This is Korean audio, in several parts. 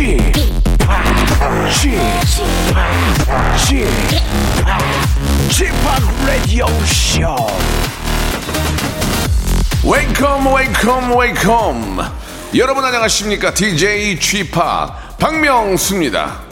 Chip, Chip, Chip, Radio Show. 웨이컴 웨이컴 웨이컴 여러분 안녕하십니까 DJ 파 박명수입니다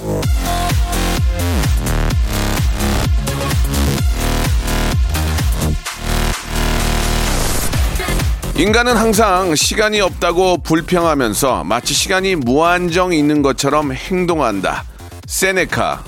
인간은 항상 시간이 없다고 불평하면서 마치 시간이 무한정 있는 것처럼 행동한다 세네카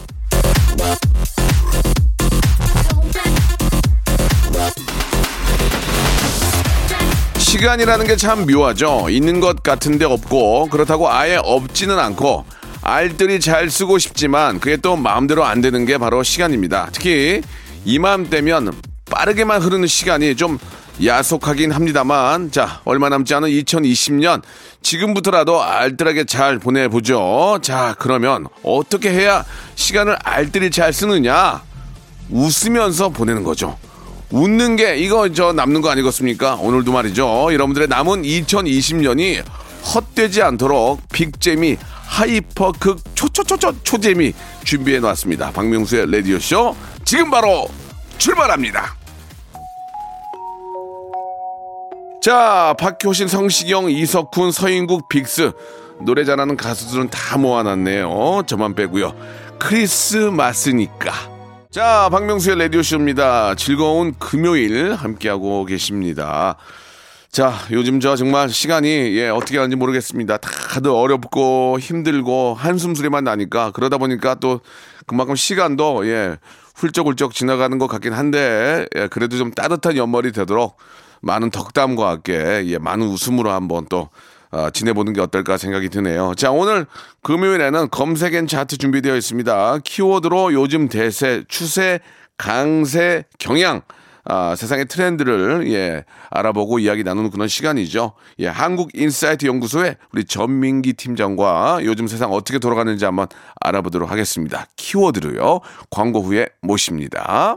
시간이라는 게 참 묘하죠. 있는 것 같은데 없고 그렇다고 아예 없지는 않고 알뜰히 잘 쓰고 싶지만 그게 또 마음대로 안 되는 게 바로 시간입니다. 특히 이맘때면 빠르게만 흐르는 시간이 좀 야속하긴 합니다만 자 얼마 남지 않은 2020년 지금부터라도 알뜰하게 잘 보내보죠. 자 그러면 어떻게 해야 시간을 알뜰히 잘 쓰느냐? 웃으면서 보내는 거죠. 웃는 게 이거 저 남는 거 아니겠습니까? 오늘도 말이죠. 여러분들의 남은 2020년이 헛되지 않도록 big재미 hyper 극 초초초초 초재미 준비해 놨습니다. 박명수의 라디오 쇼 지금 바로 출발합니다. 자, 박효신, 성시경, 이석훈, 서인국, 빅스 노래 잘하는 가수들은 다 모아놨네요. 저만 빼고요. 크리스마스니까. 자, 박명수의 라디오쇼입니다. 즐거운 금요일 함께하고 계십니다. 자, 요즘 저 정말 시간이, 예, 어떻게 하는지 모르겠습니다. 다들 어렵고 힘들고 한숨 소리만 나니까 그러다 보니까 또 그만큼 시간도, 예, 훌쩍훌쩍 지나가는 것 같긴 한데, 예, 그래도 좀 따뜻한 연말이 되도록 많은 덕담과 함께, 예, 많은 웃음으로 한번 또 어, 지내보는 게 어떨까 생각이 드네요. 자, 오늘 금요일에는 검색 and 차트 준비되어 있습니다. 키워드로 요즘 대세, 추세, 강세, 경향, 아, 세상의 트렌드를 예, 알아보고 이야기 나누는 그런 시간이죠. 예, 한국 인사이트 연구소의 우리 전민기 팀장과 요즘 세상 어떻게 돌아가는지 한번 알아보도록 하겠습니다. 키워드로요. 광고 후에 모십니다.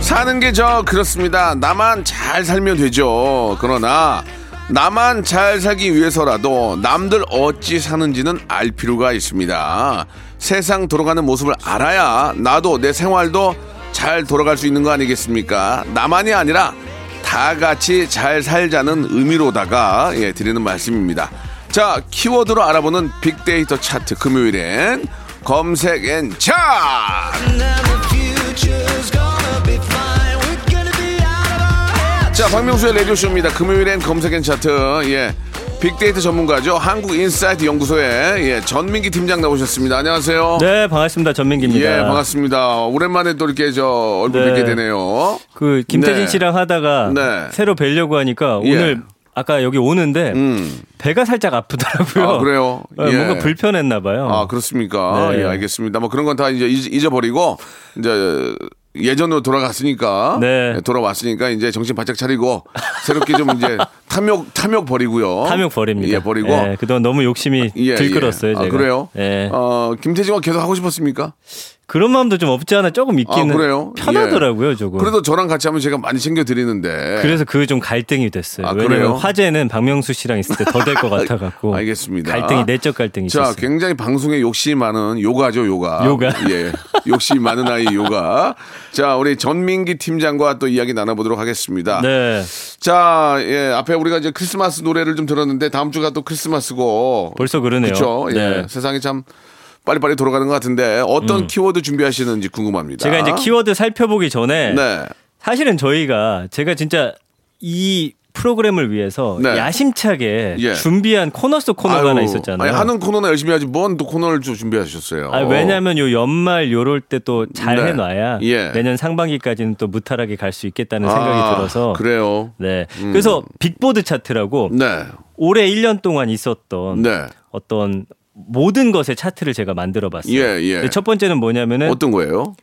사는 게 저 그렇습니다. 나만 잘 살면 되죠. 그러나 나만 잘 살기 위해서라도 남들 어찌 사는지는 알 필요가 있습니다. 세상 돌아가는 모습을 알아야 나도 내 생활도 잘 돌아갈 수 있는 거 아니겠습니까? 나만이 아니라 다 같이 잘 살자는 의미로다가 예, 드리는 말씀입니다. 자, 키워드로 알아보는 빅데이터 차트 금요일엔 검색 and 차트! 자, 박명수의 라디오쇼입니다. 금요일엔 검색 and 차트. 예. 빅데이터 전문가죠. 한국인사이트 연구소의 예, 전민기 팀장 나오셨습니다. 안녕하세요. 네, 반갑습니다. 전민기입니다. 예, 반갑습니다. 오랜만에 또 이렇게 저 얼굴 네. 뵙게 되네요. 그 김태진 네. 씨랑 하다가 네. 새로 뵈려고 하니까 예. 오늘 아까 여기 오는데 음. 배가 살짝 아프더라고요. 아, 그래요? 네, 예. 뭔가 불편했나 봐요. 아, 그렇습니까? 네. 예, 알겠습니다. 뭐 그런 건 다 이제 잊- 잊어버리고, 이제 예전으로 돌아갔으니까 네. 돌아왔으니까 이제 정신 바짝 차리고 새롭게 좀 이제 탐욕 탐욕 버리고요. 탐욕 버립니다. 예, 버리고 예, 그동안 너무 욕심이 예, 들끓었어요. 예. 아. 그래요? 예. 어, 김태진과 계속 하고 싶었습니까? 그런 마음도 좀 없지 않아 조금 있기는 아, 그래요? 편하더라고요, 조금. 그래도 저랑 같이 하면 제가 많이 챙겨 드리는데. 그래서 그게 좀 갈등이 됐어요. 아, 왜냐면 그래요? 화제는 박명수 씨랑 있을 때 더 될 것 같아 갖고. 알겠습니다. 갈등이 내적 갈등이 자, 있었어요. 굉장히 방송에 욕심이 많은 요가죠, 요가. 요가. 예. 욕심이 많은 아이 요가. 자, 우리 전민기 팀장과 또 이야기 나눠 보도록 하겠습니다. 네. 자, 예, 앞에 우리가 이제 크리스마스 노래를 좀 들었는데 다음 주가 또 크리스마스고. 벌써 그러네요. 그렇죠. 예. 네. 세상이 참 빨리빨리 돌아가는 것 같은데 어떤 키워드 준비하시는지 궁금합니다. 음. 제가 이제 키워드 살펴보기 전에 네. 사실은 저희가 제가 진짜 이 프로그램을 위해서 네. 야심차게 예. 준비한 코너 속 코너가 아유, 하나 있었잖아요. 아니, 하는 코너나 열심히 하지 뭔 또 코너를 좀 준비하셨어요. 아, 왜냐하면 요 연말 요럴 때 또 잘 네. 해놔야 예. 내년 상반기까지는 또 무탈하게 갈 수 있겠다는 아, 생각이 들어서 그래요. 네. 그래서 빅보드 차트라고 네. 올해 1년 동안 있었던 네. 어떤 모든 것의 차트를 제가 만들어 봤어요. 예, 예. 첫 번째는 뭐냐면은 어떤 거예요?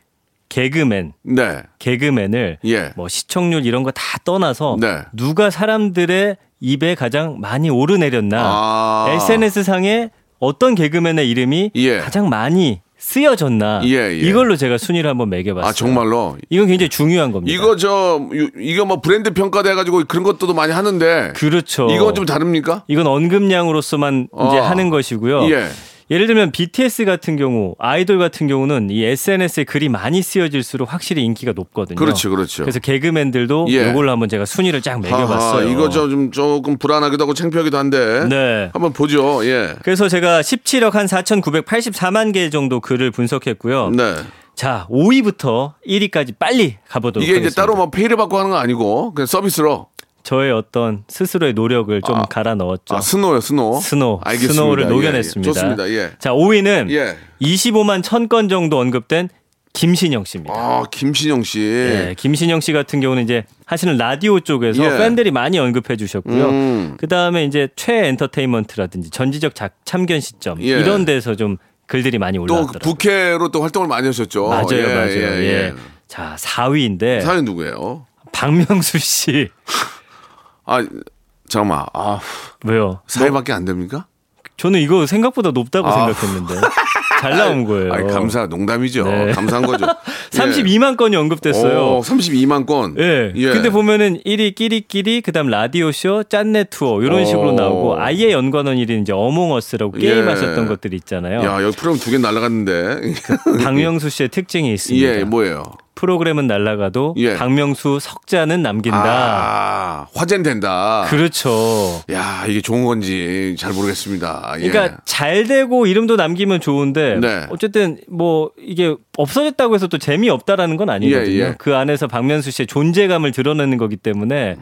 개그맨, 네. 개그맨을 예. 뭐 시청률 이런 거 다 떠나서 네. 누가 사람들의 입에 가장 많이 오르내렸나 아. SNS 상에 어떤 개그맨의 이름이 예. 가장 많이 쓰여졌나 예, 예. 이걸로 제가 순위를 한번 매겨봤어요. 아, 정말로? 이건 굉장히 중요한 겁니다. 이거 저 유- 이거 뭐 브랜드 평가돼 가지고 그런 것도 많이 하는데 그렇죠. 이건 좀 다릅니까? 이건 언급량으로서만 이제 어. 하는 것이고요. 예. 예를 들면 BTS 같은 경우, 아이돌 같은 경우는 이 SNS에 글이 많이 쓰여질수록 확실히 인기가 높거든요. 그렇죠, 그렇죠. 그래서 개그맨들도 예. 이걸로 한번 제가 순위를 쫙 매겨봤어요. 하하, 이거 저 좀 조금 불안하기도 하고 창피하기도 한데 네. 한번 보죠. 예. 그래서 제가 17억 한 4,984만 개 정도 글을 분석했고요. 네. 자, 5위부터 1위까지 빨리 가보도록 이게 하겠습니다. 이제 따로 뭐 페이를 받고 하는 거 아니고 그냥 서비스로 저의 어떤 스스로의 노력을 좀 갈아 넣었죠. 아, snow요, snow. Snow, 알겠습니다. Snow를 예, 녹여냈습니다. 예. 좋습니다. 예. 자, 5위는 예. 25만 1000건 정도 언급된 김신영 씨입니다. 아, 김신영 씨. 예, 김신영 씨 같은 경우는 이제 하시는 라디오 쪽에서 예. 팬들이 많이 언급해 주셨고요. 음. 그 다음에 이제 최 엔터테인먼트라든지 전지적 작- 참견 시점 예. 이런 데서 좀 글들이 많이 또 올라왔더라고요. 부캐로 또 활동을 많이 하셨죠. 맞아요, 예, 맞아요. 예, 예. 예. 자, 4위인데 사연 누구예요? 박명수 씨 아, 잠깐만. 아, 왜요? 사회밖에 안 됩니까? 저는 이거 생각보다 높다고 아. 생각했는데 잘 나온 거예요. 아니, 감사, 농담이죠. 네. 감사한 거죠. 32만 건이 언급됐어요. 오, 32만 건. 예. 근데 보면은 1위 끼리끼리 그다음 라디오 쇼, 짠내 투어 이런 오. 식으로 나오고 아예 연관원 1위 이제 어몽어스라고 예. 게임 하셨던 것들 있잖아요. 야, 여기 프로그램 두 개 날라갔는데. 박명수 씨의 특징이 있습니다. 예, 뭐예요? 프로그램은 날라가도 예. 박명수 석자는 남긴다. 아, 화제는 된다. 그렇죠. 야, 이게 좋은 건지 잘 모르겠습니다. 예. 그러니까 잘 되고 이름도 남기면 좋은데 네. 어쨌든 뭐 이게 없어졌다고 해서 또 재미 없다라는 건 아니거든요. 예, 예. 그 안에서 박명수 씨의 존재감을 드러내는 거기 때문에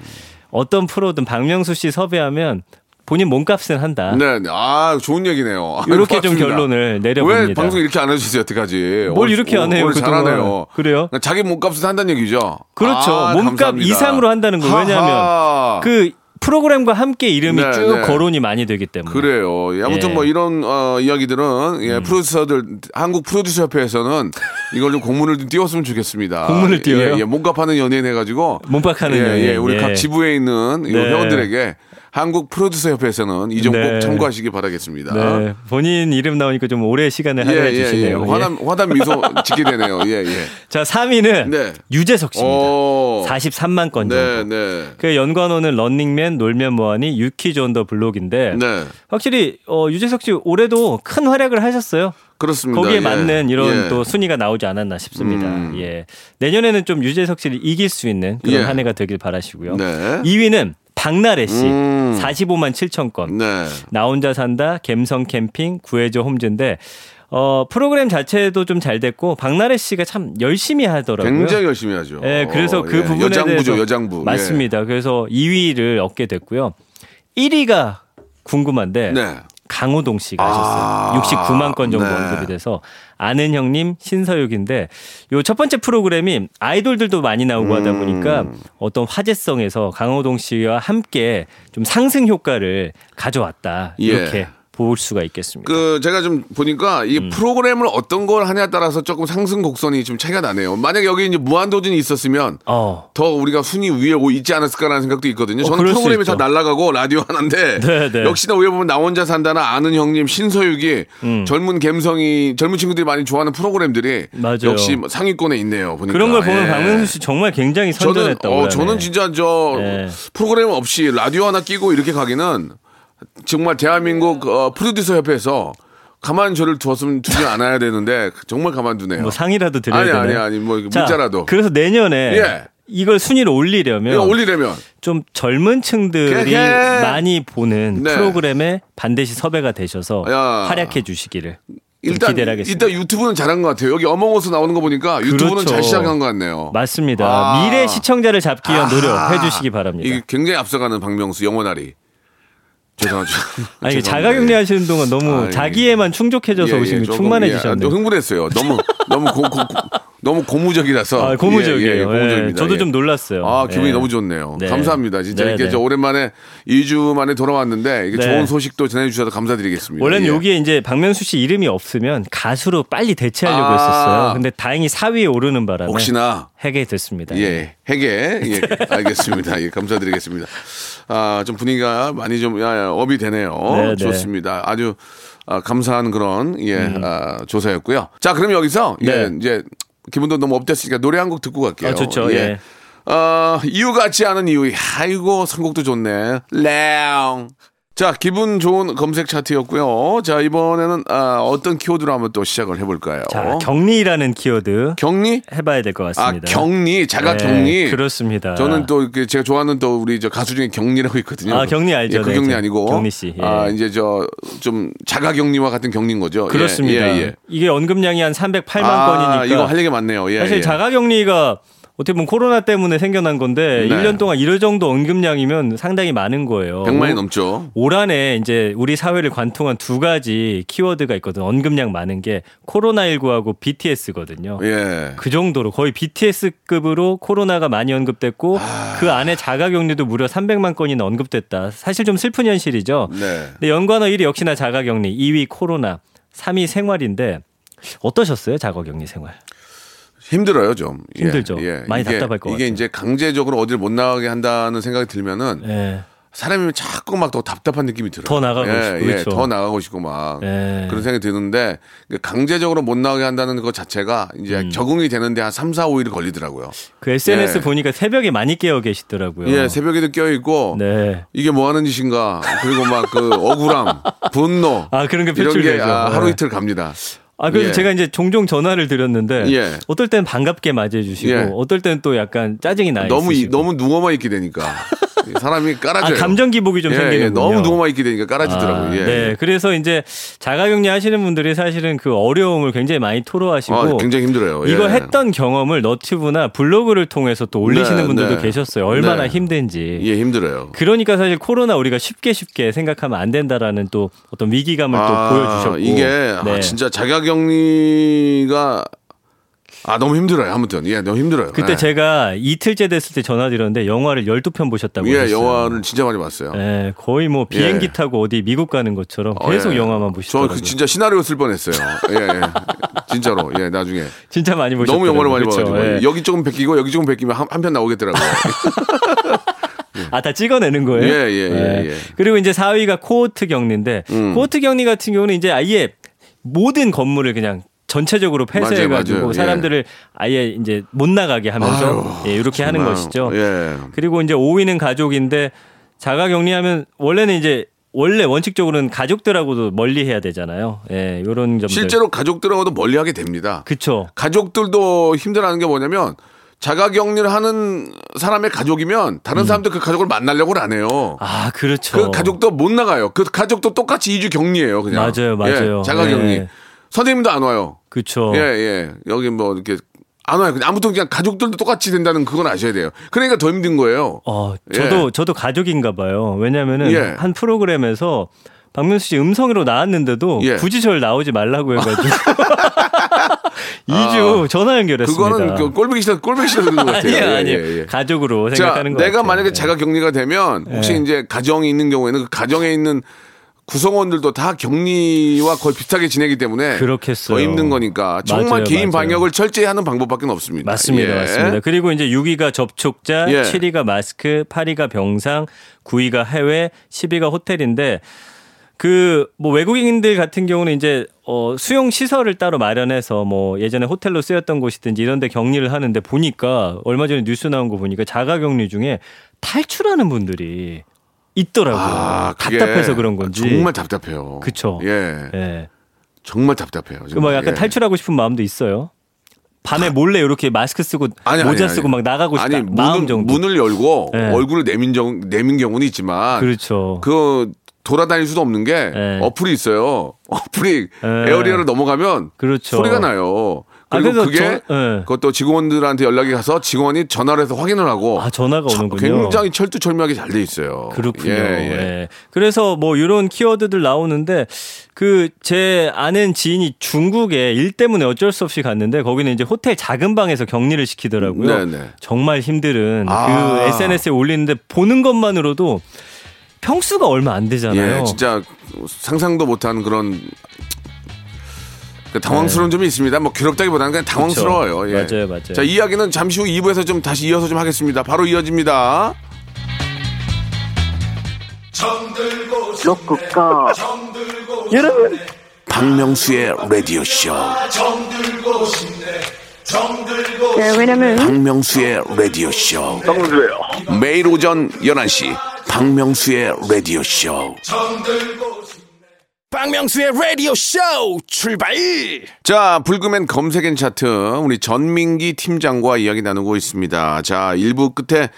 어떤 프로든 박명수 씨 섭외하면 본인 몸값은 한다. 네, 네. 아, 좋은 얘기네요. 아, 이렇게 좀 고맙습니다. 결론을 내려봅니다. 왜 방송 이렇게 안 해주세요, 어떡하지? 뭘 이렇게 안 해요, 오늘 그동안. 잘하네요. 그래요? 자기 몸값을 한다는 얘기죠. 그렇죠. 아, 몸값 감사합니다. 이상으로 한다는 거예요. 왜냐하면. 그 프로그램과 함께 이름이 네, 쭉 네. 거론이 많이 되기 때문에. 그래요. 예, 아무튼 예. 음. 뭐 이런 어, 이야기들은 예, 프로듀서들 한국 프로듀서 협회에서는 이걸 좀 공문을 좀 띄웠으면 좋겠습니다. 공문을 띄워요? 예, 예, 몸값하는 연예인 해가지고 몸값하는 예, 연예인. 예, 우리 예. 각 지부에 있는 이 네. 회원들에게 한국 프로듀서 협회에서는 이 점꼭 네. 참고하시기 바라겠습니다. 네. 본인 이름 나오니까 좀 오래 시간을 예, 할애해 예, 예. 주시네요. 예. 화담, 화담 미소 짓게 되네요. 예, 예. 자, 3위는 네. 유재석 씨입니다. 오. 43만 건 정도. 네, 네. 그 연관어는 런닝맨, 놀면 뭐하니, 유키즈 온더 블록인데 네. 확실히 어, 유재석 씨 올해도 큰 활약을 하셨어요. 그렇습니다. 거기에 예. 맞는 이런 예. 또 순위가 나오지 않았나 싶습니다. 음. 예. 내년에는 좀 유재석 씨를 이길 수 있는 그런 예. 한 해가 되길 바라시고요. 네. 2위는 박나래 씨. 음. 45만 7천 건. 네. 나 혼자 산다, 갬성 캠핑, 구해줘 홈즈인데 어, 프로그램 자체도 좀 잘 됐고 박나래 씨가 참 열심히 하더라고요. 굉장히 열심히 하죠. 예, 그래서 그 예. 부분에 여장부죠, 대해서 여장부. 예. 맞습니다. 그래서 2위를 얻게 됐고요. 1위가 궁금한데 네. 강호동 씨가 아, 하셨어요. 69만 건 정도 네. 언급이 돼서 아는 형님 신서육인데 요 첫 번째 프로그램이 아이돌들도 많이 나오고 하다 음. 보니까 어떤 화제성에서 강호동 씨와 함께 좀 상승 효과를 가져왔다. 예. 이렇게 볼 수가 있겠습니다. 그 제가 좀 보니까 이 음. 프로그램을 어떤 걸 하냐에 따라서 조금 상승 곡선이 좀 차이가 나네요. 만약 여기 이제 무한도전이 있었으면 어. 더 우리가 순위 위에 오- 있지 않았을까라는 생각도 있거든요. 어, 저는 프로그램이 다 있죠. 날아가고 라디오 하나인데 네, 네. 역시나 위에 보면 나 혼자 산다나 아는 형님 신서유기 음. 젊은 감성이 젊은 친구들이 많이 좋아하는 프로그램들이 맞아요. 역시 뭐 상위권에 있네요. 보니까 그런 걸 보면 예. 박명수 씨 정말 굉장히 저는 선전했다. 어 올한해. 저는 진짜 저 네. 프로그램 없이 라디오 하나 끼고 이렇게 가기는 정말 대한민국 어, 프로듀서 협회에서 가만 저를 두었으면 두지 않아야 되는데 정말 가만두네요. 뭐 상이라도 드려야 아니 되나요? 아니 아니 뭐 자, 문자라도 그래서 내년에 예. 이걸 순위를 올리려면 올리려면 좀 젊은 층들이 개개. 많이 보는 네. 프로그램에 반드시 섭외가 되셔서 야. 활약해 주시기를 좀 일단. 일단 유튜브는 잘한 것 같아요. 여기 어몽어스 나오는 거 보니까 유튜브는 그렇죠. 잘 시작한 것 같네요. 맞습니다. 아. 미래 시청자를 잡기 위한 노력 아하. 해주시기 바랍니다. 이게 굉장히 앞서가는 박명수 영원하리. 죄송하죠. 아니. 자가격리 하시는 동안 너무 아, 예. 자기에만 충족해져서 예, 예, 오신 게 조금, 충만해지셨네요. 예, 아, 흥분했어요. 너무 너무 고, 고, 고- 너무 고무적이라서. 아, 고무적이에요. 예, 예, 고무적입니다. 예, 저도 예. 좀 놀랐어요. 아 기분이 예. 너무 좋네요. 네. 감사합니다. 진짜 네, 이렇게 네. 저 오랜만에 2주 만에 돌아왔는데 이게 네. 좋은 소식도 전해주셔서 감사드리겠습니다. 원래는 예. 여기에 이제 박명수 씨 이름이 없으면 가수로 빨리 대체하려고 아. 했었어요. 근데 다행히 4위에 오르는 바람에 혹시나 해게 됐습니다. 예, 해게. 예, 알겠습니다. 예, 감사드리겠습니다. 아, 좀 분위기가 많이 좀, 야, 야, 업이 되네요. 네, 네. 좋습니다. 아주, 아, 감사한 그런, 예, 아, 조사였고요. 자, 그럼 여기서, 예, 네. 이제, 기분도 너무 업됐으니까 노래 한 곡 듣고 갈게요. 아, 좋죠. 예. 어, 이유 같지 않은 이유. 아이고, 선곡도 좋네. 랭. 자, 기분 좋은 검색 차트였고요. 자, 이번에는, 아, 어떤 키워드로 한번 또 시작을 해볼까요? 자, 격리라는 키워드 격리? 해봐야 될것 아, 같습니다. 격리, 자가 네, 격리. 그렇습니다. 저는 또 이렇게 제가 좋아하는 또 우리 저 가수 중에 격리라고 있거든요. 아, 격리 알죠. 예, 그 네, 격리 저 아니고 격리 씨, 예. 아 이제 저 좀 자가 격리와 같은 격리인 거죠. 예, 그렇습니다. 예, 예. 이게 언급량이 한 308만 아, 건이니까 이거 할 얘기 많네요. 예, 사실 예. 자가 격리가 어떻게 보면 코로나 때문에 생겨난 건데 네. 1년 동안 이럴 정도 언급량이면 상당히 많은 거예요. 100만이 올- 넘죠. 올 한해 이제 우리 사회를 관통한 두 가지 키워드가 있거든. 언급량 많은 게 코로나19하고 BTS거든요. 예. 그 정도로 거의 BTS급으로 코로나가 많이 언급됐고 아. 그 안에 자가격리도 무려 300만 건이나 언급됐다. 사실 좀 슬픈 현실이죠. 네. 근데 연관어 1위 역시나 자가격리, 2위 코로나, 3위 생활인데 어떠셨어요? 자가격리 생활. 힘들어요 좀. 예, 힘들죠. 예. 많이 이게, 답답할 것 이게 같아요. 이제 강제적으로 어디를 못 나가게 한다는 생각이 들면은 예. 사람이 자꾸 막 더 답답한 느낌이 들어요. 더 나가고 예, 싶고, 예, 그렇죠. 더 나가고 싶고 막 예. 그런 생각이 드는데 그 강제적으로 못 나가게 한다는 것 자체가 이제 음. 적응이 되는데 한 3, 4, 5일 걸리더라고요. 그 SNS 예. 보니까 새벽에 많이 깨어 계시더라고요. 예, 새벽에도 껴 있고 네. 이게 뭐 하는 짓인가 그리고 막 그 억울함, 분노 아, 그런 게 이런 게 표출되죠. 아, 하루 네. 이틀 갑니다. 아, 그래서 예. 제가 이제 종종 전화를 드렸는데 예. 어떨 땐 반갑게 맞이해 주시고 예. 어떨 땐 또 약간 짜증이 나 너무 이- 있으시고. 너무 누워만 있게 되니까 사람이 아, 깔아줘요. 감정 기복이 좀 예, 생기는 예, 너무 누워만 있게 되니까 깔아주더라고요. 아, 예. 네. 그래서 이제 자가격리 하시는 분들이 사실은 그 어려움을 굉장히 많이 토로하시고 아, 굉장히 힘들어요. 이거 예. 했던 경험을 너튜브나 블로그를 통해서 또 올리시는 네, 분들도 네. 계셨어요. 얼마나 네. 힘든지. 예, 힘들어요. 그러니까 사실 코로나 우리가 쉽게 쉽게 생각하면 안 된다라는 또 어떤 위기감을 또 보여주셨고 이게 네. 아, 진짜 자가격리가 아 너무 힘들어요. 아무튼 예, 너무 힘들어요. 그때 예. 제가 이틀째 됐을 때 전화드렸는데 영화를 12편 보셨다고 예, 하셨어요. 영화를 진짜 많이 봤어요. 네, 거의 뭐 비행기 예. 타고 어디 미국 가는 것처럼 어, 계속 예. 영화만 저 보시더라고요. 그 진짜 시나리오 쓸 뻔했어요. 예, 예. 진짜로. 예, 나중에 진짜 많이 보셨어요. 너무 영화를 많이 그렇죠. 봐가지고 예. 여기 조금 베끼고 여기 조금 베끼면 한 편 나오겠더라고요. 아, 다 찍어내는 거예요? 예, 예, 예, 네. 예. 그리고 이제 4위가 코호트 격리인데, 음. 코호트 격리 같은 경우는 이제 아예 모든 건물을 그냥 전체적으로 폐쇄해가지고 맞아요, 맞아요. 예. 사람들을 아예 이제 못 나가게 하면서 아유, 예, 이렇게 하는 정말. 것이죠. 예. 그리고 이제 5위는 가족인데 자가 격리하면 원래는 이제 원래 원칙적으로는 가족들하고도 멀리 해야 되잖아요. 예, 요런 점들. 실제로 가족들하고도 멀리하게 됩니다. 그쵸. 가족들도 힘들어하는 게 뭐냐면 자가격리를 하는 사람의 가족이면 다른 사람들 그 가족을 만나려고 안 해요. 아, 그렇죠. 그 가족도 못 나가요. 그 가족도 똑같이 2주 격리예요. 그냥. 맞아요, 맞아요. 예, 자가격리. 네. 선생님도 안 와요. 그쵸. 예, 예. 여기 뭐 이렇게 안 와요. 아무튼 그냥 가족들도 똑같이 된다는 그건 아셔야 돼요. 그러니까 더 힘든 거예요. 어, 저도 저도 가족인가 봐요. 왜냐면은 예. 한 프로그램에서 박명수 씨 음성으로 나왔는데도 예. 굳이 저를 나오지 말라고 해가지고 2주 전화 연결했습니다. 아. 그거는 그 꼴보기 싫어, 꼴보기 싫어 그런 것 같아요. 아니에요, 예, 아니에요. 예, 예. 가족으로 자, 생각하는 거 내가 같아요. 만약에 네. 자가 격리가 되면 혹시 네. 이제 가정이 있는 경우에는 그 가정에 있는 구성원들도 다 격리와 거의 비슷하게 지내기 때문에 그렇겠어요. 더 힘든 거니까 정말 맞아요, 개인 맞아요. 방역을 철저히 하는 방법밖에 없습니다. 맞습니다. 예. 맞습니다. 그리고 이제 6위가 접촉자, 예. 7위가 마스크, 8위가 병상, 9위가 해외, 10위가 호텔인데 그뭐 외국인들 같은 경우는 이제 어 수용 시설을 따로 마련해서 뭐 예전에 호텔로 쓰였던 곳이든지 이런 데 격리를 하는데 보니까 얼마 전에 뉴스 나온 거 보니까 자가 격리 중에 탈출하는 분들이 있더라고요. 아, 답답해서 그런 건지. 정말 답답해요. 그쵸. 예. 예. 정말 답답해요. 그뭐 정말. 약간 예. 탈출하고 싶은 마음도 있어요. 밤에 몰래 이렇게 마스크 쓰고 아니, 아니, 모자 아니. 쓰고 막 나가고 싶다. 아니, 마음 문을, 정도. 문을 열고 예. 얼굴을 내민, 경, 내민 경우는 있지만 그렇죠. 그 돌아다닐 수도 없는 게 예. 어플이 있어요. 어플이 예. 에어리어를 넘어가면 그렇죠. 소리가 나요. 아, 그리고 그게 저- 예. 그것도 직원들한테 연락이 가서 직원이 전화를 해서 확인을 하고 아 전화가 참 오는군요. 굉장히 철두철미하게 잘 돼 있어요. 그렇군요. 예, 예, 예. 그래서 뭐 이런 키워드들 나오는데 그 제 아는 지인이 중국에 일 때문에 어쩔 수 없이 갔는데 거기는 이제 호텔 작은 방에서 격리를 시키더라고요. 네, 네. 정말 힘들은 아. 그 SNS에 올리는데 보는 것만으로도 평수가 얼마 안 되잖아요. 예, 진짜 상상도 못한 그런 그 당황스러운 점이 있습니다. 뭐 괴롭다기보다는 그냥 당황스러워요. 예. 네. 맞아요, 맞아요. 자, 이 이야기는 잠시 후 2부에서 좀 다시 이어서 좀 하겠습니다. 바로 이어집니다. 로쿠꺼 여러분 박명수의 라디오 쇼. 네, 왜냐면 박명수의 라디오 쇼. 정수예요. 매일 오전 11시 박명수의 라디오 쇼. 박명수의 라디오 쇼 출발 자, 불금엔 검색엔 차트 우리 전민기 팀장과 이야기 나누고 있습니다. 자, 1부 끝에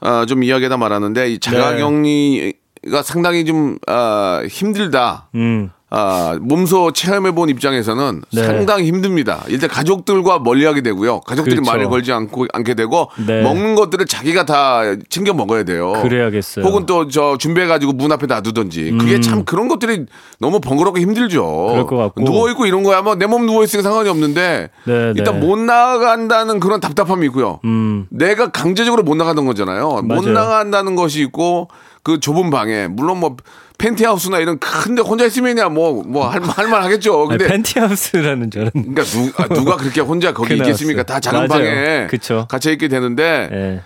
어, 좀 이야기하다 말았는데 이 자가격리가 상당히 좀 아, 힘들다. 음. 아, 몸소 체험해 본 입장에서는 네. 상당히 힘듭니다. 일단 가족들과 멀리하게 되고요. 가족들이 그렇죠. 말을 걸지 않고 않게 되고 네. 먹는 것들을 자기가 다 챙겨 먹어야 돼요. 그래야겠어요. 혹은 또 저 준비해 가지고 문 앞에 놔두든지. 그게 참 그런 것들이 너무 번거롭고 힘들죠. 음. 그럴 것 같고. 누워 있고 이런 거야 뭐 내 몸 누워 있으니까 상관이 없는데 네, 일단 네. 못 나간다는 그런 답답함이 있고요. 음. 내가 강제적으로 못 나가는 거잖아요. 못 맞아요. 나간다는 것이 있고 그 좁은 방에 물론 뭐 펜트하우스나 이런 큰데 혼자 있으면야 뭐 뭐 할만 하겠죠. 아니, 근데 펜티하우스라는 저는 그러니까 누, 아, 누가 그렇게 혼자 거기 있겠습니까? 다 작은. 방에. 그쵸. 갇혀 있게 되는데 예.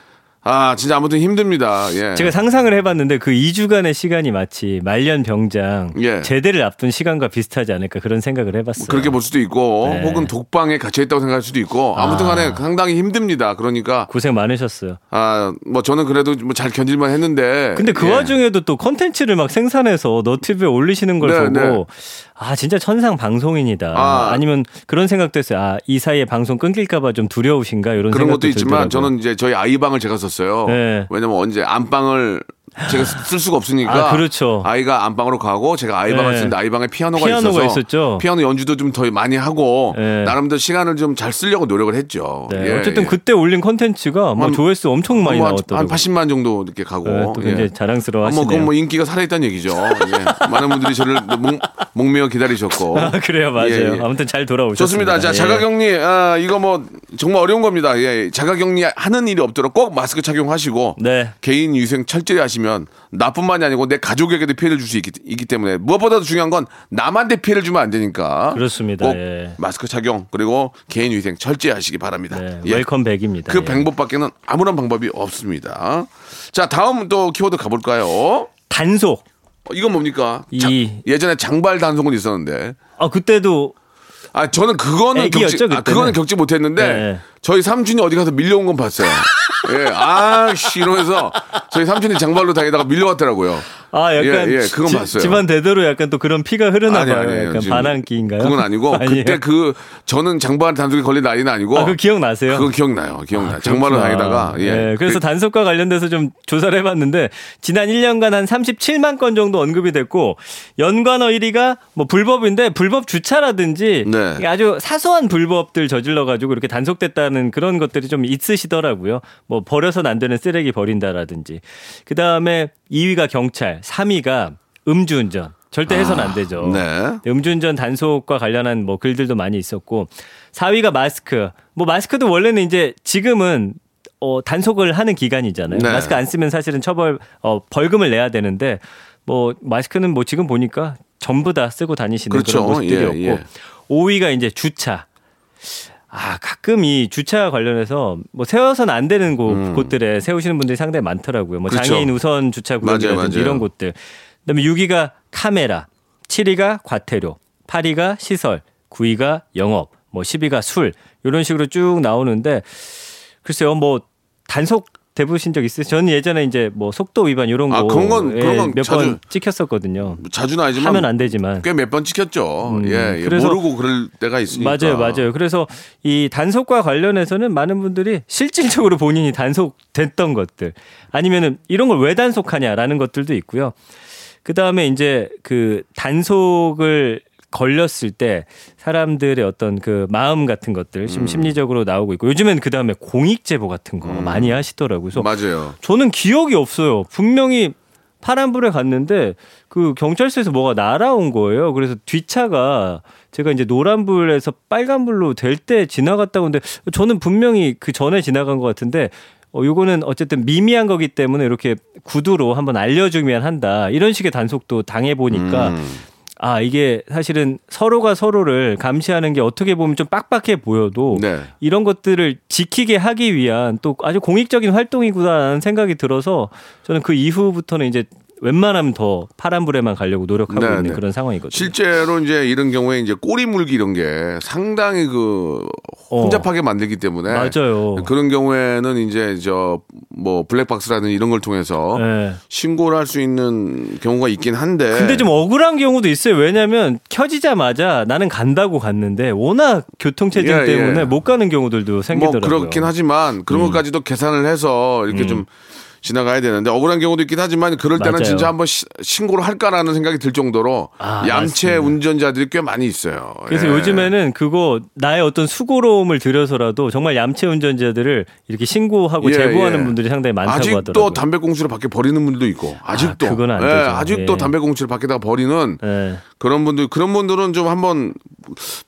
아 진짜 아무튼 힘듭니다. 예. 제가 상상을 해봤는데 그 2주간의 시간이 마치 말년 병장 예. 제대를 앞둔 시간과 비슷하지 않을까 그런 생각을 해봤어요. 그렇게 볼 수도 있고 네. 혹은 독방에 갇혀 있다고 생각할 수도 있고 아무튼 간에 상당히 힘듭니다. 그러니까 고생 많으셨어요. 아 뭐 저는 그래도 뭐 잘 견딜만 했는데 근데 그 예. 와중에도 또 컨텐츠를 막 생산해서 너튜브에 올리시는 걸 네, 보고 네. 아 진짜 천상 방송인이다. 아. 아. 니면 그런 생각도 했어요. 아 이 사이에 방송 끊길까 봐 좀 두려우신가 이런 그런 생각도 것도 있지만 들더라고요. 저는 이제 저희 아이 방을 제가 썼어요. 네. 왜냐면 언제 안방을 제가 쓸 수가 없으니까 아, 그렇죠. 아이가 안방으로 가고 제가 아이 방을 네. 쓰는데 아이 방에 피아노가, 피아노가 있어서. 피아노 연주도 좀 더 많이 하고 네. 나름대로 시간을 좀 잘 쓰려고 노력을 했죠. 네, 예, 어쨌든 예. 그때 올린 컨텐츠가 뭐 한- 조회수 엄청 많이 뭐 한, 나왔더라고요. 한 80만 정도 이렇게 가고 네, 또 굉장히 예. 자랑스러워 아, 뭐 하시네요. 그건 뭐 인기가 살아있다는 얘기죠. 예. 많은 분들이 저를 목, 목매어 기다리셨고. 아, 그래요, 맞아요. 예, 예. 아무튼 잘 돌아오셨습니다. 좋습니다. 자, 예. 자가격리, 아, 이거 뭐, 정말 어려운 겁니다. 예, 자가격리 하는 일이 없도록 꼭 마스크 착용하시고, 네. 개인 위생 철저히 하시면, 나뿐만이 아니고 내 가족에게도 피해를 줄 수 있기, 있기 때문에, 무엇보다도 중요한 건 남한테 피해를 주면 안 되니까. 그렇습니다. 꼭 예. 마스크 착용, 그리고 개인 위생 철저히 하시기 바랍니다. 네, 예. 웰컴백입니다. 그 예. 방법밖에는 아무런 방법이 없습니다. 자, 다음 또 키워드 가볼까요? 단속. 어, 이건 뭡니까? 자- 이- 예전에 장발 단속은 있었는데, 아 그때도 아 저는 그거는 애기였죠, 겪지, 아? 그거는 겪지 못했는데 네. 저희 삼촌이 어디 가서 밀려온 건 봤어요. 예, 아씨 이러면서 저희 삼촌이 장발로 다니다가 밀려왔더라고요. 아 약간 예, 예, 그건 지- 봤어요. 집안 대대로 약간 또 그런 피가 흐르나 아니, 봐요. 아니에요. 약간 반항기인가요? 그건 아니고? 그때 그 저는 장발 단속에 걸린 나이는 아니고 아, 그 기억나세요? 그거 기억나요. 기억나. 아, 그렇구나. 다니다가 예. 예, 그래서 그- 단속과 관련돼서 좀 조사를 해 봤는데 지난 1년간 한 37만 건 정도 언급이 됐고 연관어 1위가 뭐 불법인데 불법 주차라든지 네. 아주 사소한 불법들 저질러 가지고 이렇게 단속됐다는 그런 것들이 좀 있으시더라고요. 뭐 버려선 안 되는 쓰레기 버린다라든지 그 다음에 2위가 경찰, 3위가 음주운전. 절대 해서는 안 되죠. 네. 음주운전 단속과 관련한 뭐 글들도 많이 있었고 4위가 마스크. 뭐 마스크도 원래는 이제 지금은 어 단속을 하는 기간이잖아요. 네. 마스크 안 쓰면 사실은 처벌 어 벌금을 내야 되는데 뭐 마스크는 뭐 지금 보니까 전부 다 쓰고 다니시는 그렇죠. 그런 모습들이었고 예, 예. 5위가 이제 주차. 아 가끔 이 주차 관련해서 뭐 세워서는 안 되는 곳, 음. 곳들에 세우시는 분들이 상당히 많더라고요. 뭐 그렇죠. 장애인 우선 주차 구역이라든지. 이런 곳들. 그다음에 6위가 카메라, 7위가 과태료, 8위가 시설, 9위가 영업, 뭐 10위가 술 이런 식으로 쭉 나오는데 글쎄요 뭐 단속 대보신 적 있으세요? 저는 예전에 이제 뭐 속도 위반 이런 거 아, 그런 건- 그런 건 몇 번 찍혔었거든요. 자주는 아니지만 하면 안 되지만 꽤 몇 번 찍혔죠. 음, 예, 예. 그래서- 모르고 그럴 때가 있으니까. 맞아요, 맞아요. 그래서 이 단속과 관련해서는 많은 분들이 실질적으로 본인이 단속됐던 것들 아니면은 이런 걸 왜 단속하냐라는 것들도 있고요. 그 다음에 이제 그 단속을 걸렸을 때 사람들의 어떤 그 마음 같은 것들 음. 좀 심리적으로 나오고 있고 요즘엔 그 다음에 공익 제보 같은 거 많이 하시더라고요. 그래서 맞아요. 저는 기억이 없어요. 분명히 파란불에 갔는데 그 경찰서에서 뭐가 날아온 거예요. 그래서 뒷차가 제가 이제 노란불에서 빨간불로 될 때 지나갔다고 하는데 저는 분명히 그 전에 지나간 것 같은데 어, 요거는 어쨌든 미미한 거기 때문에 이렇게 구두로 한번 알려주면 한다. 이런 식의 단속도 당해보니까 음. 아, 이게 사실은 서로가 서로를 감시하는 게 어떻게 보면 좀 빡빡해 보여도 네. 이런 것들을 지키게 하기 위한 또 아주 공익적인 활동이구나라는 생각이 들어서 저는 그 이후부터는 이제 웬만하면 더 파란불에만 가려고 노력하고 네, 있는 네. 그런 상황이거든요. 실제로 이제 이런 경우에 이제 꼬리 물기 이런 게 상당히 그 어. 혼잡하게 만들기 때문에 맞아요. 그런 경우에는 이제 저 뭐 블랙박스라든지 이런 걸 통해서 네. 신고를 할 수 있는 경우가 있긴 한데 근데 좀 억울한 경우도 있어요. 왜냐하면 켜지자마자 나는 간다고 갔는데 워낙 교통체증 예, 때문에 예. 못 가는 경우들도 뭐 생기더라고요. 음. 그렇긴 하지만 그런 것까지도 계산을 해서 이렇게 좀 지나가야 되는데 억울한 경우도 있긴 하지만 그럴 때는 맞아요. 진짜 한번 시- 신고를 할까라는 생각이 들 정도로 아, 얌체 맞습니다. 운전자들이 꽤 많이 있어요. 그래서 예. 요즘에는 그거 나의 어떤 수고로움을 들여서라도 정말 얌체 운전자들을 이렇게 신고하고 예, 제보하는 예. 분들이 상당히 많다고 아직도 하더라고요. 담배꽁초를 밖에 버리는 분들도 있고 아직도 그건 안 예, 되죠. 아직도 예. 담배꽁초를 밖에다가 버리는 예. 그런 분들 그런 분들은 좀 한번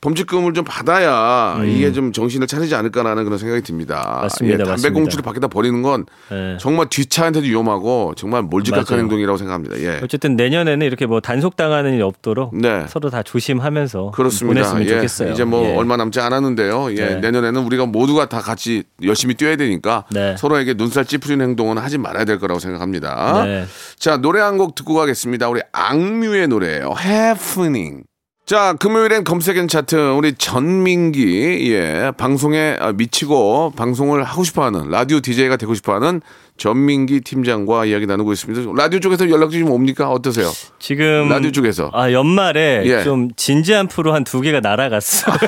범칙금을 좀 받아야 이게 좀 정신을 차리지 않을까라는 그런 생각이 듭니다. 음. 맞습니다, 예, 담배꽁초를. 밖에다 버리는 건 예. 정말 뒷차한테도 위험하고 정말 몰지각한. 행동이라고 생각합니다. 예. 어쨌든 내년에는 이렇게 뭐 단속 당하는 일이 없도록 네. 서로 다 조심하면서 그렇습니다. 보냈으면 예. 좋겠어요. 이제 뭐 예. 얼마 남지 않았는데요. 예. 네. 내년에는 우리가 모두가 다 같이 열심히 뛰어야 되니까 네. 서로에게 눈살 찌푸리는 행동은 하지 말아야 될 거라고 생각합니다. 네. 자, 노래 한 곡 듣고 가겠습니다. 우리 악뮤의 노래예요. Happening. 자, 금요일엔 검색엔 차트 우리 전민기 예, 방송에 아, 미치고 방송을 하고 싶어 하는 라디오 DJ가 되고 싶어 하는 전민기 팀장과 이야기 나누고 있습니다. 라디오 쪽에서 연락이 좀 옵니까? 어떠세요? 지금 라디오 쪽에서. 아 연말에 예. 좀 진지한 프로 한 두 개가 날아갔어.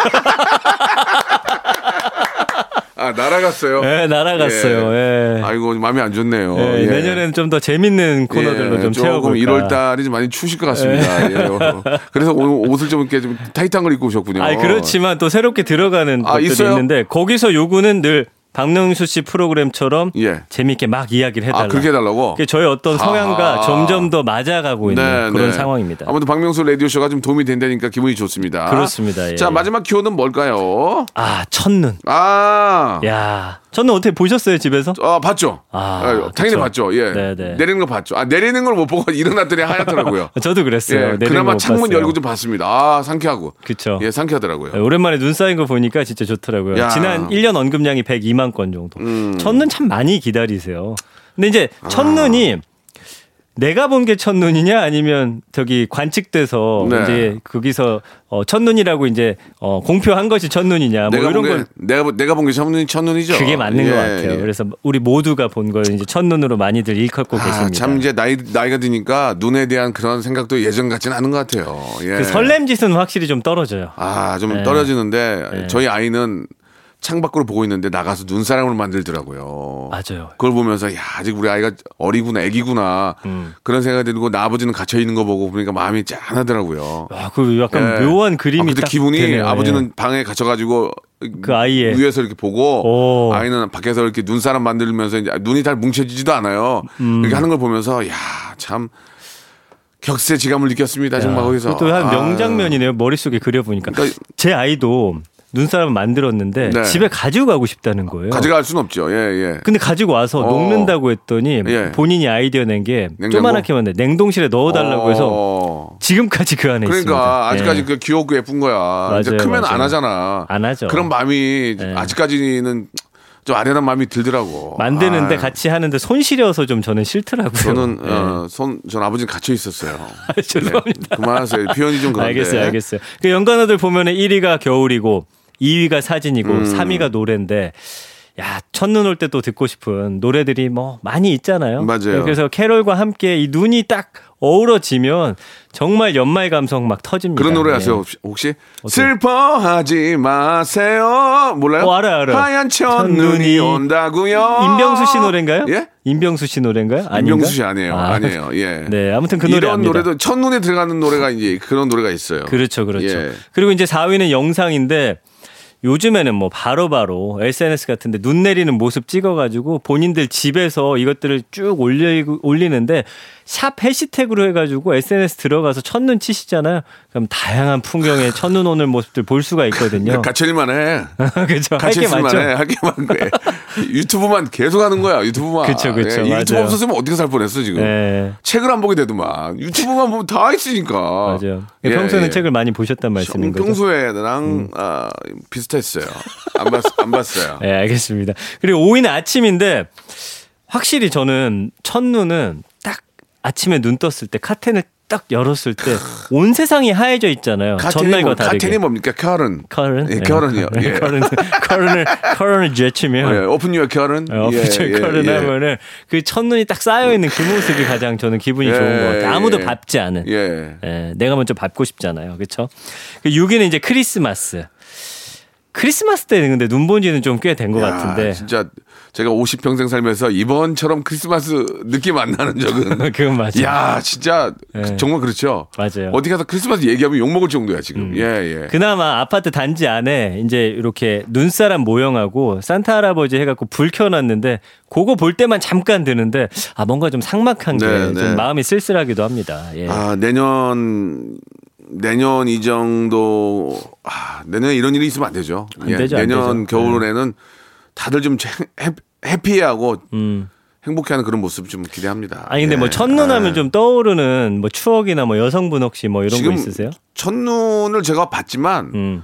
아, 날아갔어요. 네, 날아갔어요. 예. 아이고, 마음이 안 좋네요. 예, 예. 내년에는 좀 더 재밌는 코너들로 예, 좀 채워볼까. 1월 달이 좀 많이 추우실 것 같습니다. 예. 어. 그래서 오늘 옷을 좀 이렇게 좀 타이트한 걸 입고 오셨군요. 아니 그렇지만 또 새롭게 들어가는 아, 것들이 있어요? 있는데 거기서 요구는 늘 박명수 씨 프로그램처럼 예. 재밌게 막 이야기를 해달라. 아, 그렇게 해달라고? 그게 저희 어떤 성향과 아하. 점점 더 맞아가고 있는 네, 그런 네. 상황입니다. 아무튼 박명수 라디오쇼가 좀 도움이 된다니까 기분이 좋습니다. 그렇습니다. 예. 자, 마지막 키워드는 뭘까요? 아 첫눈. 아. 야, 첫눈 어떻게 보셨어요 집에서? 아, 봤죠? 아, 아, 당연히 그쵸. 봤죠. 예. 네네. 내리는 거 봤죠. 아, 내리는 걸 못 보고 일어났더니 하얗더라고요. 저도 그랬어요. 예. 그나마 창문. 열고 좀 봤습니다. 아, 상쾌하고. 그쵸. 예, 상쾌하더라고요. 네, 오랜만에 눈 쌓인 거 보니까 진짜 좋더라고요. 야. 음. 지난 1년 언급량이 102만 건 정도. 첫눈 참 많이 기다리세요. 근데 이제 첫눈이 내가 본 게 첫눈이냐 아니면 저기 관측돼서 네. 이제 거기서 어, 첫눈이라고 이제 어, 공표한 것이 첫눈이냐 뭐 내가 이런 본 게, 건 내가, 본- 내가 본 게 첫눈이 첫눈이죠. 그게 맞는 예, 것 같아요. 예. 그래서 우리 모두가 본 걸 이제 첫눈으로 많이들 일컫고 아, 계십니다. 참 이제 나이 나이가 드니까 눈에 대한 그런 생각도 예전 같지는 않은 것 같아요. 예. 그 설렘짓은 확실히 좀 떨어져요. 아, 좀 네. 떨어지는데 네. 저희 아이는 창밖으로 보고 있는데 나가서 눈사람을 만들더라고요. 맞아요. 그걸 보면서 야 아직 우리 아이가 어리구나, 애기구나 음. 그런 생각이 들고 나 아버지는 갇혀 있는 거 보고 보니까 마음이 짠하더라고요. 아, 그 약간 예. 묘한 그림이 아, 그때 딱 기분이 되네요. 아버지는 예. 방에 갇혀가지고 그 아이의 위에서 이렇게 보고 오. 아이는 밖에서 이렇게 눈사람 만들면서 이제 눈이 잘 뭉쳐지지도 않아요. 음. 이렇게 하는 걸 보면서 야 참 격세지감을 느꼈습니다. 정말 거기서 그것도 한 아. 명장면이네요. 머릿속에 그려보니까. 그러니까- 제 아이도 눈사람 만들었는데 네. 집에 가지고 가고 싶다는 거예요. 가져갈 수는 없죠. 예, 예. 근데 가지고 와서 어. 녹는다고 했더니 예. 본인이 아이디어 낸 게? 조그맣게 만든 냉동실에 넣어 달라고 해서 어. 지금까지 그 안에 있습니다. 그러니까 아직까지 예. 그 귀엽고 예쁜 거야. 이제 맞아요, 크면 안 맞아요. 하잖아. 안 하죠. 그런 마음이 네. 아직까지는 좀 아련한 마음이 들더라고. 만드는데 아, 같이 하는데 손 시려서 좀 저는 싫더라고요. 저는 예. 어, 손, 전 아버지는 갇혀 있었어요. 죄송합니다. 네, 그만하세요. 표현이 좀 그런데. 알겠어요, 알겠어요. 그 연관어들 보면은 1위가 겨울이고 2위가 사진이고 음. 3위가 노래인데 야, 첫눈 올 때 또 듣고 싶은 노래들이 뭐 많이 있잖아요. 맞아요. 그래서 캐롤과 함께 이 눈이 딱 어우러지면 정말 연말 감성 막 터집니다. 그런 노래 네. 아세요? 혹시- 혹시? 슬퍼하지 마세요. 몰라요? 어, 알아요, 알아요. 하얀 첫눈이 온다고요. 임병수 씨 노래인가요? 예? 임병수 씨 노래인가요? 아닌가? 임병수 씨 아니에요. 아, 아, 니에요 예. 네, 아무튼 그 노래 이런 압니다. 노래도 첫눈에 들어가는 노래가 이제 그런 노래가 있어요. 그렇죠, 그렇죠. 예. 그리고 이제 4위는 영상인데 요즘에는 뭐 바로바로 SNS 같은데 눈 내리는 모습 찍어가지고 본인들 집에서 이것들을 쭉 올리, 올리는데 샵 해시태그로 해가지고 SNS 들어가서 첫눈 치시잖아요. 그럼 다양한 풍경의 첫눈 오는 모습들 볼 수가 있거든요. 해. 그렇죠. 같이 할게 있을만 맞죠. 해. 할게 많은 거야. 유튜브만 계속 하는 거야. 유튜브만. 그쵸, 그쵸. 예, 이 유튜브. 없었으면 어떻게 살 뻔했어 지금. 네, 책을 안 보게 되더만. 유튜브만 보면 다 있으니까. 맞아요. 예, 평소에는 예. 책을 많이 보셨단 말씀인 거죠? 음. 평소에 나랑 아, 비슷했어요. 안, 봤, 안 봤어요. 네, 알겠습니다. 그리고 5위는 아침인데 확실히 저는 첫눈은 딱 아침에 눈 떴을 때 카텐을 딱 열었을 때 온 세상이 하얘져 있잖아요. 전날과 뭐, 다르게. 카텐이 뭡니까? 커른. 커른? 예, 커른이요. 예. 커른, 커튼을, 커튼을 제치면. 예, open your curtain. 어, 예, 커튼 하면은 그 첫눈이 딱 쌓여 있는 그 모습이 가장 저는 기분이 예, 좋은 것 같아요. 아무도 예. 밟지 않은. 예. 예, 내가 먼저 밟고 싶잖아요. 그렇죠? 그 6위는 이제 크리스마스. 크리스마스 때는 근데 눈 본 지는 좀 꽤 된것 야, 같은데. 진짜 제가 50평생 살면서 이번처럼 크리스마스 느낌 안 나는 적은. 그건 맞아요. 야, 진짜 예. 정말 그렇죠. 맞아요. 음. 어디 가서 크리스마스 얘기하면 욕 먹을 정도야 지금. 예, 예. 그나마 아파트 단지 안에 이제 이렇게 눈사람 모형하고 산타 할아버지 해갖고 불 켜놨는데 그거 볼 때만 잠깐 드는데 아 뭔가 좀 삭막한 게 네, 좀 네. 마음이 쓸쓸하기도 합니다. 예. 아, 내년 내년 이 정도 아, 내년에 이런 일이 있으면 안 되죠. 예, 안 되죠, 안 내년 되죠. 겨울에는 다들 좀 해, 해피하고 음. 행복해하는 그런 모습 좀 기대합니다. 아니 근데 예. 뭐 첫눈 하면 아, 좀 떠오르는 뭐 추억이나 뭐 여성분 혹시 뭐 이런 거 있으세요? 첫눈을 제가 봤지만 음.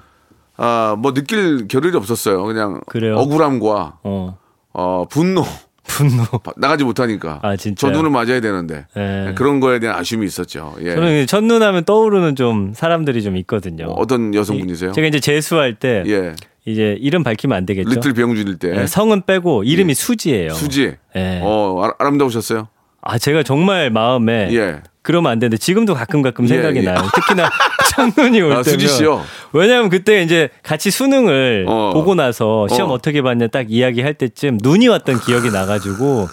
아, 뭐 느낄 겨를이 없었어요. 그냥 그래요? 억울함과 어. 어, 분노 분노. 나가지 못하니까 아, 진짜요? 저 눈을 맞아야 되는데 예. 그런 거에 대한 아쉬움이 있었죠. 예. 저는 첫눈 하면 떠오르는 좀 사람들이 좀 있거든요. 뭐 어떤 여성분이세요? 제가 이제 재수할 때 예. 이제 이름 밝히면 안 되겠죠. 리틀 병준일 때 네, 성은 빼고 이름이 수지예요. 수지. 예. 어, 아, 아름다우셨어요? 아 제가 정말 마음에 예. 그러면 안 되는데 지금도 가끔 가끔 예, 생각이 예. 나요. 특히나 첫눈이 올 아, 때면. 수지 씨요? 왜냐하면 그때 이제 같이 수능을 어. 보고 나서 시험 어. 어. 떻게 봤냐 딱 이야기할 때쯤 눈이 왔던 기억이 나가지고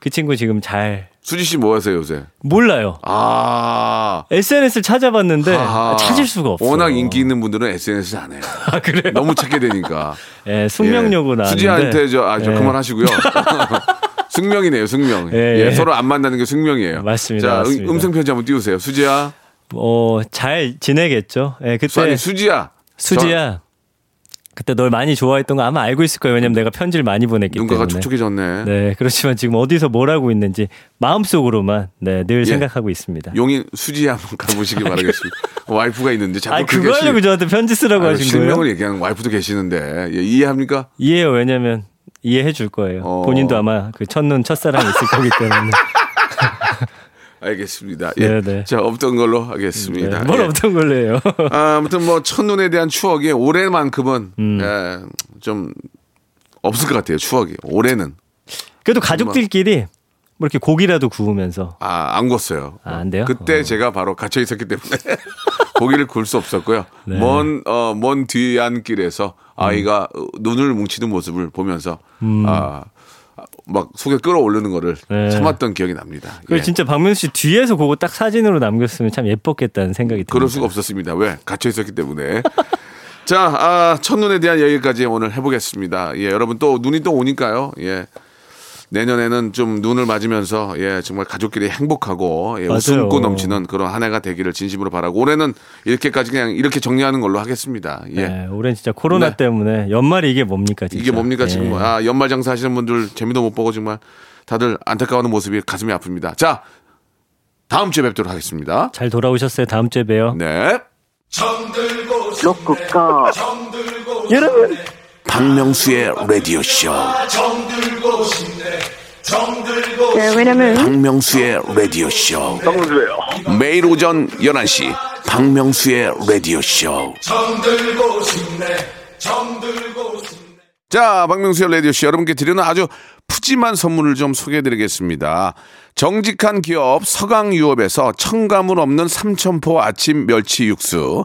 그 친구 지금 잘 수지 씨 뭐 하세요, 요새? 몰라요. 아. SNS를 찾아봤는데 아하. 찾을 수가 없어요. 워낙 인기 있는 분들은 SNS를 안 해요. 아 그래요? 너무 찾게 되니까. 예, 숙명여고 예. 나왔는데 수지한테 저, 아, 저 예. 그만하시고요. 숙명이네요, 숙명. 예, 예, 예. 서로 안 만나는 게 숙명이에요. 맞습니다, 자, 맞습니다. 음, 성 편지 한번 띄우세요. 수지야. 어, 잘 지내겠죠. 예, 그때 수, 아니, 수지야. 수지야. 그때 널 많이 좋아했던 거 아마 알고 있을 거예요. 왜냐면 내가 편지를 많이 보냈기 눈가가 때문에. 촉촉해졌네. 네, 그렇지만 지금 어디서 뭘 하고 있는지 마음속으로만 네, 늘 예. 생각하고 있습니다. 용인 수지에 한번 가보시기 바라겠습니다. 와이프가 있는데 자꾸 아, 그렇게 그거 하려고 실- 저한테 편지 쓰라고 아유, 하신 실명을 거예요? 얘기하는 와이프도 계시는데 예, 이해합니까? 이해요. 왜냐면 이해해 줄 거예요. 어. 본인도 아마 그 첫눈 첫사랑이 있을 거기 때문에. 알겠습니다. 예. 네네. 자 없던 걸로 하겠습니다. 네, 뭘 예. 없던 걸로 해요. 아, 아무튼 뭐 첫눈에 대한 추억이 올해만큼은 음. 예, 좀 없을 것 같아요. 추억이 올해는 그래도 가족들끼리 뭐 이렇게 고기라도 구우면서 아, 안 궜어요. 아, 안 돼요? 그때 어. 제가 바로 갇혀 있었기 때문에 고기를 구울 수 없었고요. 네. 먼, 어, 먼 뒤안길에서 아이가 음. 어, 눈을 뭉치는 모습을 보면서 아, 막 속에 끌어올리는 거를 네. 참았던 기억이 납니다. 그걸 예. 진짜 박명수 씨 뒤에서 그거 딱 사진으로 남겼으면 참 예뻤겠다는 생각이 듭니다. 그럴 수가 없었습니다. 왜? 갇혀 있었기 때문에. 자, 아, 첫눈에 대한 얘기까지 오늘 해보겠습니다. 예, 여러분 또 눈이 또 오니까요. 예. 내년에는 좀 눈을 맞으면서 예 정말 가족끼리 행복하고 예. 웃음고 넘치는 그런 한 해가 되기를 진심으로 바라고 올해는 이렇게까지 그냥 이렇게 정리하는 걸로 하겠습니다. 예. 네, 올해는 진짜 코로나 네. 때문에 연말이 이게 뭡니까 진짜. 이게 뭡니까 지금 예. 아 연말 장사 하시는 분들 재미도 못 보고 정말 다들 안타까워하는 모습이 가슴이 아픕니다. 자 다음 주에 뵙도록 하겠습니다. 잘 돌아오셨어요. 다음 주에 봬요. 네. 로쿠꺼. 여러분, 박명수의 라디오 쇼. 네, 왜냐면 박명수의 라디오 쇼. 박명수예요. 매일 오전 11시 박명수의 라디오 쇼. 자, 박명수의 라디오 쇼 여러분께 드리는 아주 푸짐한 선물을 좀 소개해드리겠습니다. 정직한 기업 서강유업에서 첨가물 없는 삼천포 아침 멸치 육수,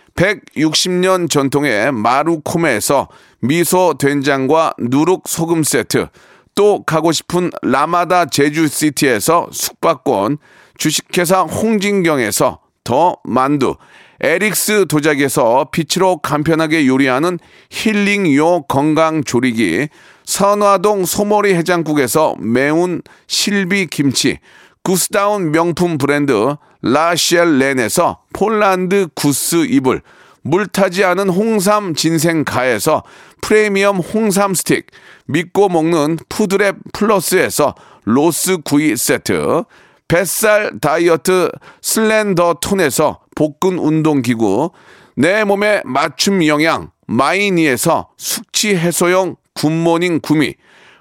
160년 전통의 마루코메에서 미소 된장과 누룩 소금 세트, 또 가고 싶은 라마다 제주시티에서 숙박권, 주식회사 홍진경에서 더 만두, 에릭스 도자기에서 빛으로 간편하게 요리하는 힐링요 건강조리기, 선화동 소머리 해장국에서 매운 실비 김치, 구스다운 명품 브랜드 라시엘렌에서 폴란드 구스 이불, 물타지 않은 홍삼 진생 가에서 프리미엄 홍삼 스틱, 믿고 먹는 푸드랩 플러스에서 로스 구이 세트, 뱃살 다이어트 슬렌더 톤에서 복근 운동 기구, 내 몸에 맞춤 영양 마이니에서 숙취 해소용 굿모닝 구미,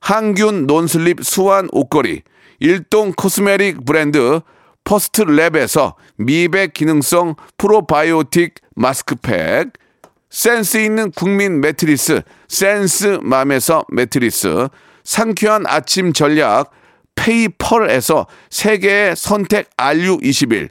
항균 non-slip 수완 옷걸이, 일동 코스메틱 브랜드 퍼스트 랩에서 미백 기능성 프로바이오틱 마스크팩, 센스 있는 국민 매트리스 센스맘에서 매트리스, 상쾌한 아침 전략 페이펄에서 세계의 선택 RU21,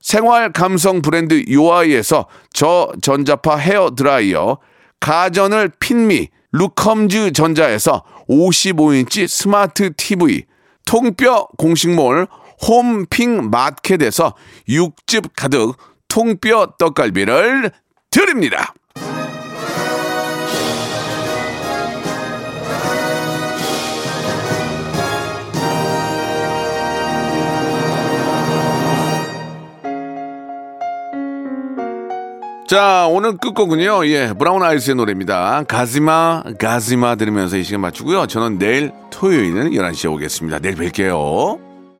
생활 감성 브랜드 요아이에서 저전자파 헤어 드라이어, 가전을 핀미 루컴즈 전자에서 55인치 스마트 TV, 통뼈 공식몰 홈핑 마켓에서 육즙 가득 통뼈 떡갈비를 드립니다. 자, 오늘 끝곡은요. 예, 브라운 아이스의 노래입니다. 가지마, 가지마 들으면서 이 시간 맞추고요. 저는 내일 토요일은 11시에 오겠습니다. 내일 뵐게요.